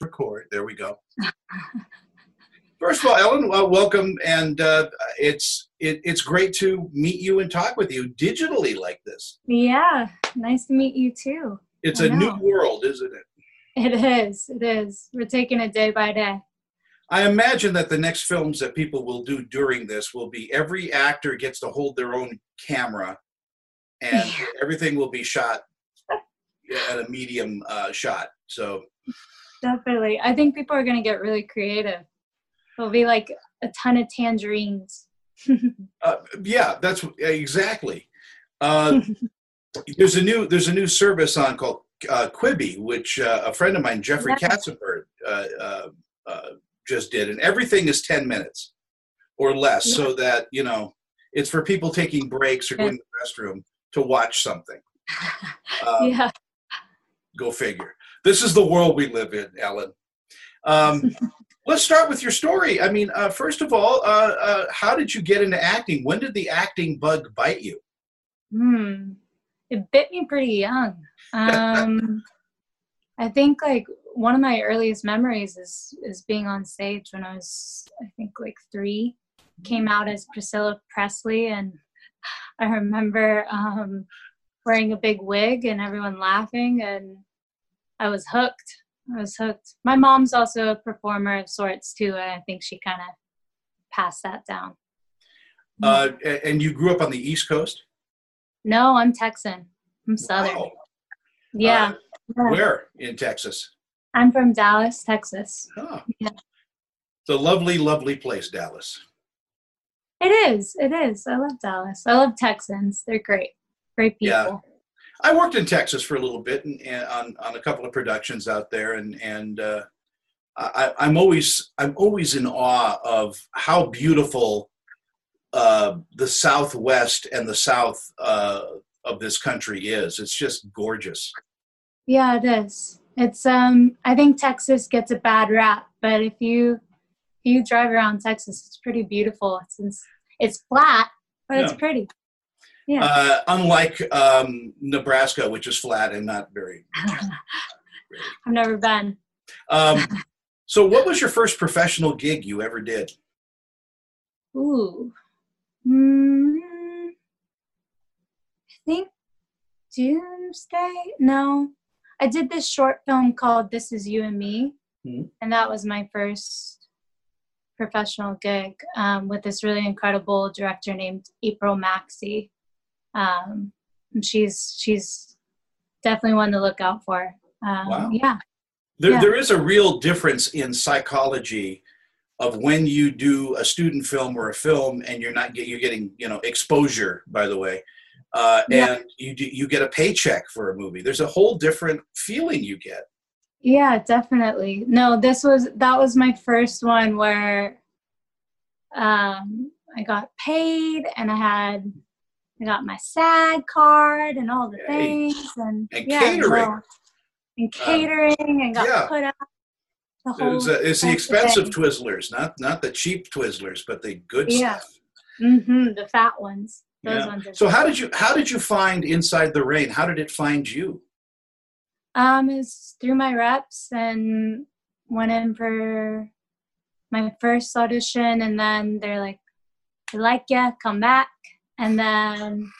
record. There we go. First of all, Ellen, well, welcome, and uh, it's it, it's great to meet you and talk with you digitally like this. Yeah, nice to meet you too. It's I a new world, isn't it? It is. It is. We're taking it day by day. I imagine that the next films that people will do during this will be every actor gets to hold their own camera, and everything will be shot at a medium uh, shot. So Definitely. I think people are going to get really creative. There'll be like a ton of tangerines. Uh, yeah, that's exactly. Uh, there's a new there's a new service on called uh, Quibi, which uh, a friend of mine, Jeffrey Yeah. Katzenberg, uh, uh, uh, just did, and everything is ten minutes or less, so that you know it's for people taking breaks or Yeah. going to the restroom to watch something. Yeah. Go figure. This is the world we live in, Ellen. Um, let's start with your story. I mean, uh, first of all, uh, uh, how did you get into acting? When did the acting bug bite you? Hmm. It bit me pretty young. Um, I think like one of my earliest memories is is being on stage when I was I think like three. Came out as Priscilla Presley, and I remember um, wearing a big wig and everyone laughing, and I was hooked. I was hooked. My mom's also a performer of sorts too, and I think she kind of passed that down. Uh, and you grew up on the East Coast? No, I'm Texan. I'm Southern. Wow. Yeah. Uh, where in Texas? I'm from Dallas, Texas. Oh. Yeah. It's a lovely, lovely place, Dallas. It is. It is. I love Dallas. I love Texans. They're great. Great people. Yeah. I worked in Texas for a little bit and, and on, on a couple of productions out there, and and uh, I, I'm always I'm always in awe of how beautiful uh, the Southwest and the South uh, of this country is. It's just gorgeous. Yeah, it is. It's um I think Texas gets a bad rap, but if you if you drive around Texas, it's pretty beautiful. It's it's, it's flat, but it's pretty. Yeah. Uh, unlike um, Nebraska, which is flat and not very. I've never been. Um, so, what was your first professional gig you ever did? Ooh. Mm, I think Doomsday? No. I did this short film called This Is You and Me, Mhm. and that was my first professional gig um, with this really incredible director named April Maxey. Um, she's she's definitely one to look out for. Um, Wow. Yeah. There, Yeah. there is a real difference in psychology of when you do a student film or a film and you're not get you're getting you know exposure by the way uh, Yeah. and you you get a paycheck for a movie there's a whole different feeling you get Yeah, definitely. No, this was that was my first one where um I got paid and I had I got my SAG card and all the things and, And yeah, catering. no, and catering and got yeah. put out the whole it's, uh, it's the expensive thing. twizzlers not not the cheap twizzlers but the good Yeah. stuff Mhm, the fat ones. Those Yeah. ones are so how did you how did you find inside the rain how did it find you Um, it's through my reps and went in for my first audition, and then they're like, "We like ya, come back." And then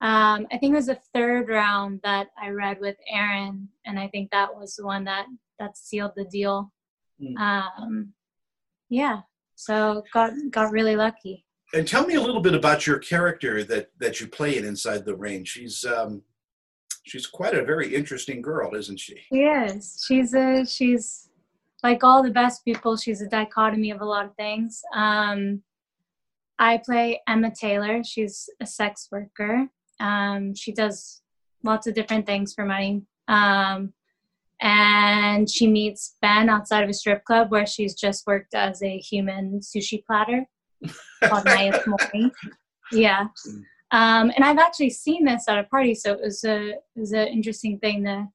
um, I think it was the third round that I read with Aaron, and I think that was the one that that sealed the deal. Mm. Um, yeah, so got got really lucky. and tell me a little bit about your character that that you play in inside the rain she's um she's quite a very interesting girl isn't she She is. She's a she's like all the best people. She's a dichotomy of a lot of things. Um, I play Emma Taylor. She's a sex worker. Um, she does lots of different things for money. Um, and she meets Ben outside of a strip club where she's just worked as a human sushi platter called nyotaimori. Yeah. Um, and I've actually seen this at a party, so it was a it was an interesting thing to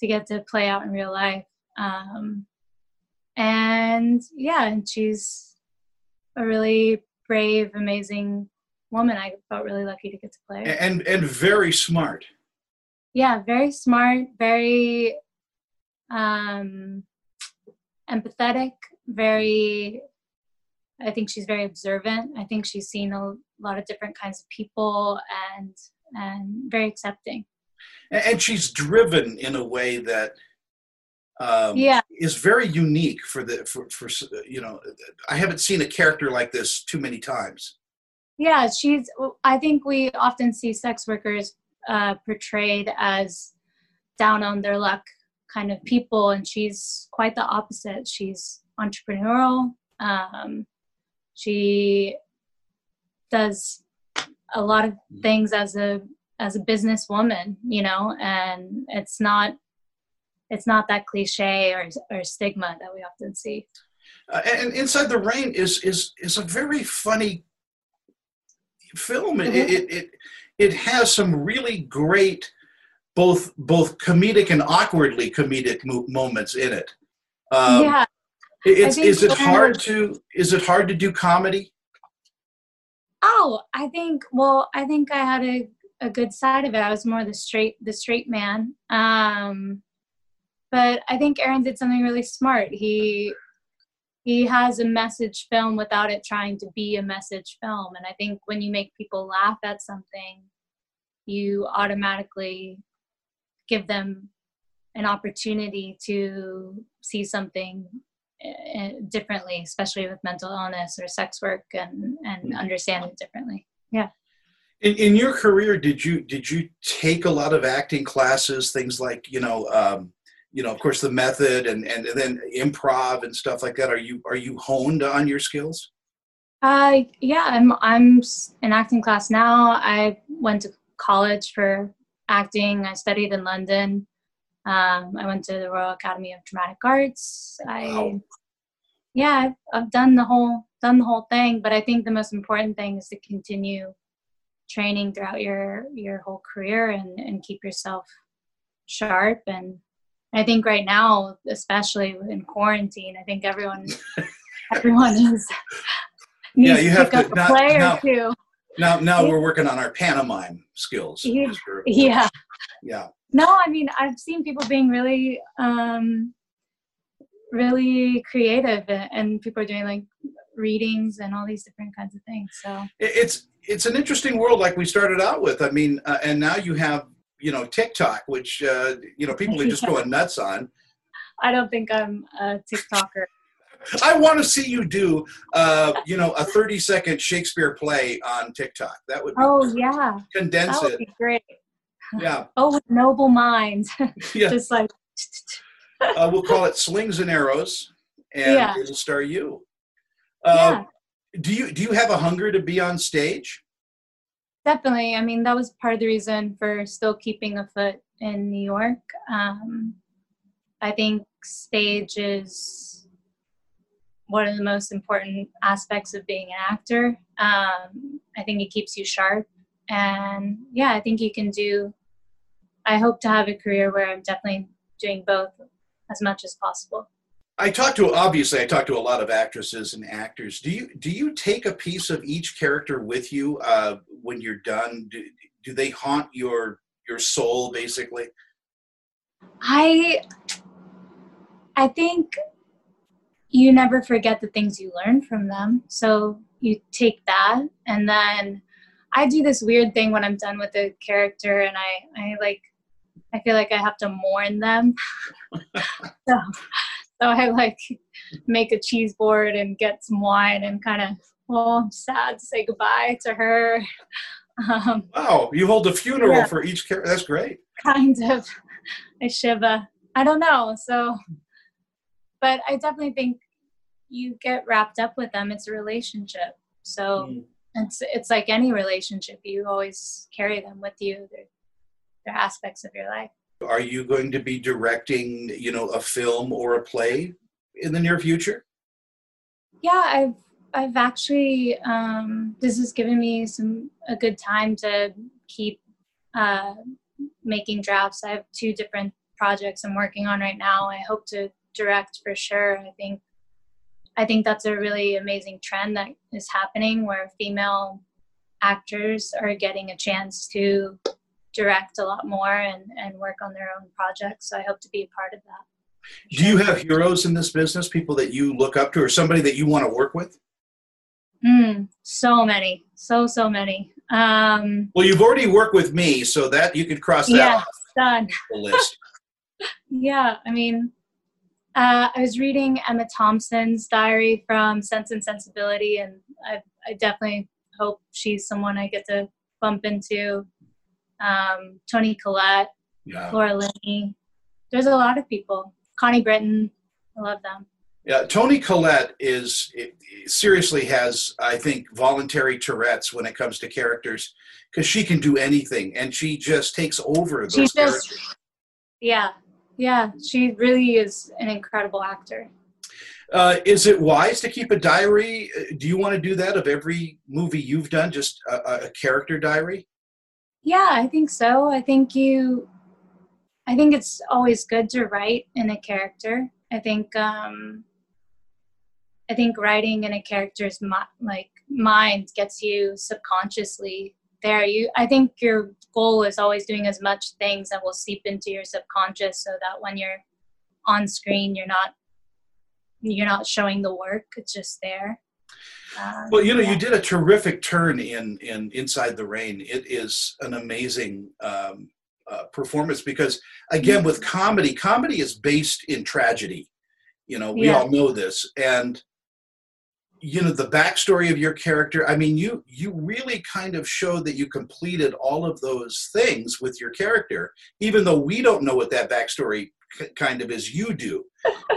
to get to play out in real life. Um, and yeah, and she's a really brave, amazing woman. I felt really lucky to get to play. and and very smart Yeah, very smart, very um empathetic, very I think she's very observant. I think she's seen a lot of different kinds of people and and very accepting. And she's driven in a way that um, yeah. Is very unique for the for, for you know I haven't seen a character like this too many times. Yeah, she's. I think we often see sex workers uh, portrayed as down on their luck kind of people, and she's quite the opposite. She's entrepreneurial. Um, she does a lot of mm. things as a as a businesswoman, you know, and it's not it's not that cliche or or stigma that we often see. Uh, and Inside the Rain is is is a very funny film. Mm-hmm. It, it, it it has some really great both both comedic and awkwardly comedic mo- moments in it. Um, yeah. It's, is it hard to is it hard to do comedy? Oh, I think well, I think I had a, a good side of it. I was more the straight the straight man. Um, but I think Aaron did something really smart. He he has a message film without it trying to be a message film. And I think when you make people laugh at something, you automatically give them an opportunity to see something eh, differently, especially with mental illness or sex work, and and mm-hmm. understand it differently. Yeah. In, in your career, did you did you take a lot of acting classes? Things like you know, um, you know, of course, the method and, and and then improv and stuff like that. Are you are you honed on your skills? Uh, yeah, I'm I'm in acting class now. I went to college for acting. I studied in London. Um, I went to the Royal Academy of Dramatic Arts. I, wow. yeah, I've, I've done the whole done the whole thing. But I think the most important thing is to continue training throughout your your whole career and and keep yourself sharp. And I think right now, especially in quarantine, I think everyone everyone is yeah, you have to, not, play now, or two. Now, now we're working on our pantomime skills. Yeah. yeah. Yeah. No, I mean, I've seen people being really, um, really creative, and people are doing like readings and all these different kinds of things. So it's it's an interesting world, like we started out with. I mean, uh, and now you have you know TikTok, which uh, you know people are just going nuts on. I don't think I'm a TikToker. I want to see you do, uh, you know, a 30 second Shakespeare play on TikTok. That would be oh great. yeah, condense that would it. Be great. Yeah. Oh, with noble minds. yeah. Just like. uh, we'll call it slings and arrows, and yeah. it'll star you. Uh, yeah. Do you do you have a hunger to be on stage? Definitely. I mean, that was part of the reason for still keeping a foot in New York. Um, I think stage is one of the most important aspects of being an actor. Um, I think it keeps you sharp. And yeah, I think you can do, I hope to have a career where I'm definitely doing both as much as possible. I talk to obviously I talk to a lot of actresses and actors. Do you do you take a piece of each character with you uh, when you're done? Do, do they haunt your your soul basically? I I think you never forget the things you learn from them. So you take that and then I do this weird thing when I'm done with a character and I, I like I feel like I have to mourn them. so, so I like make a cheese board and get some wine and kind of well, I'm sad to say goodbye to her. Um, wow, you hold a funeral yeah, for each character. That's great. Kind of a shiva. I don't know. So but I definitely think you get wrapped up with them. It's a relationship. So mm. it's it's like any relationship. You always carry them with you. They're, they're aspects of your life. Are you going to be directing, you know, a film or a play in the near future? Yeah, I've I've actually um, this has given me some a good time to keep uh, making drafts. I have two different projects I'm working on right now. I hope to direct for sure. I think I think that's a really amazing trend that is happening where female actors are getting a chance to direct a lot more and, and work on their own projects. So I hope to be a part of that. Do you have heroes in this business? People that you look up to, or somebody that you want to work with? Mm, so many, so so many. Um, well, you've already worked with me, so that you could cross that yeah, off done. the list. yeah, I mean, uh, I was reading Emma Thompson's diary from Sense and Sensibility, and I, I definitely hope she's someone I get to bump into. Um, Toni Collette, yeah. Laura Linney. There's a lot of people. Connie Britton, I love them. Yeah, Toni Collette is seriously has I think voluntary Tourette's when it comes to characters because she can do anything and she just takes over those she just, characters. Yeah, yeah, she really is an incredible actor. Uh, is it wise to keep a diary? Do you want to do that of every movie you've done, just a, a character diary? Yeah, I think so. I think you, I think it's always good to write in a character. I think um, I think writing in a character's mi- like mind gets you subconsciously there. You, I think your goal is always doing as much things that will seep into your subconscious, so that when you're on screen, you're not you're not showing the work; it's just there. Um, well, you know, you did a terrific turn in in Inside the Rain. It is an amazing um, uh, performance because, again, with comedy, comedy is based in tragedy. You know, we yeah. all know this, and you know the backstory of your character i mean you you really kind of showed that you completed all of those things with your character even though we don't know what that backstory kind of as you do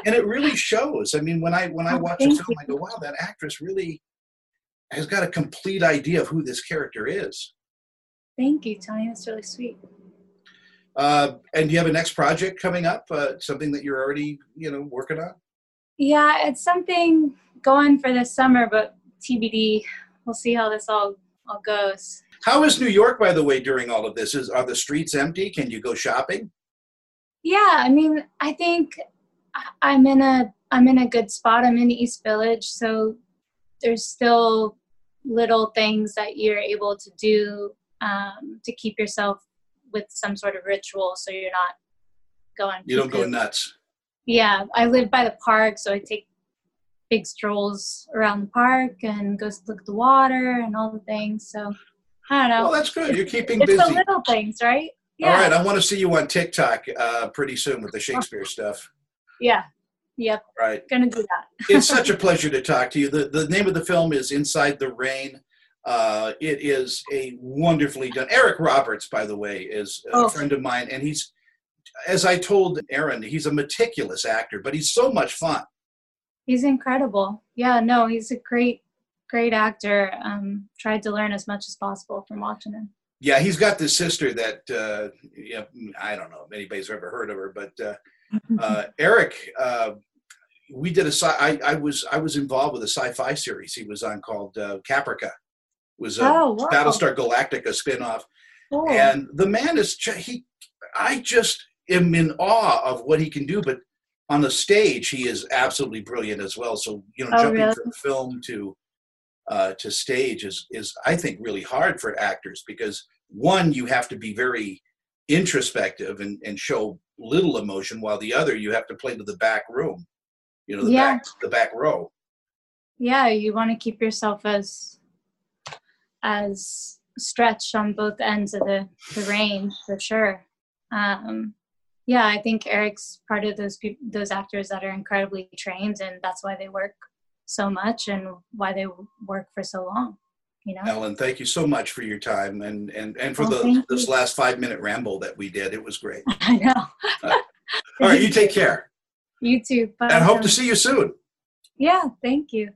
and it really shows i mean when i when i oh, watch a film i go wow that actress really has got a complete idea of who this character is thank you tony that's really sweet uh, and do you have a next project coming up uh, something that you're already you know working on yeah it's something going for this summer, but TBD. We'll see how this all all goes. How is New York, by the way, during all of this? Is are the streets empty? Can you go shopping? Yeah, I mean, I think I'm in a I'm in a good spot. I'm in East Village, so there's still little things that you're able to do um, to keep yourself with some sort of ritual, so you're not going. You don't go nuts. Yeah, I live by the park, so I take big strolls around the park and to look at the water and all the things. So I don't know. Well, that's good. You're keeping it's busy. It's the little things, right? Yeah. All right. I want to see you on TikTok uh, pretty soon with the Shakespeare stuff. Yeah. Yep. Right. Gonna do that. it's such a pleasure to talk to you. The the name of the film is Inside the Rain. Uh, it is a wonderfully done. Eric Roberts, by the way, is a oh. friend of mine, and he's, as I told Aaron, he's a meticulous actor, but he's so much fun he's incredible. Yeah, no, he's a great, great actor. Um, tried to learn as much as possible from watching him. Yeah, he's got this sister that uh, yeah, I don't know if anybody's ever heard of her, but uh, uh, Eric, uh, we did a sci. I, I was I was involved with a sci-fi series he was on called uh, Caprica. It was a oh, wow. Battlestar Galactica spinoff, cool. and the man is he. I just am in awe of what he can do, but on the stage he is absolutely brilliant as well so you know oh, jumping really? from film to uh, to stage is is i think really hard for actors because one you have to be very introspective and, and show little emotion while the other you have to play to the back room you know the yeah. back the back row. Yeah you want to keep yourself as as stretched on both ends of the the range for sure. Um yeah i think eric's part of those people those actors that are incredibly trained and that's why they work so much and why they work for so long you know? Ellen thank you so much for your time and and and for well, the this last five minute ramble that we did. It was great. I know. Uh, all right you take care. You too. Bye. and hope to see you soon. Yeah thank you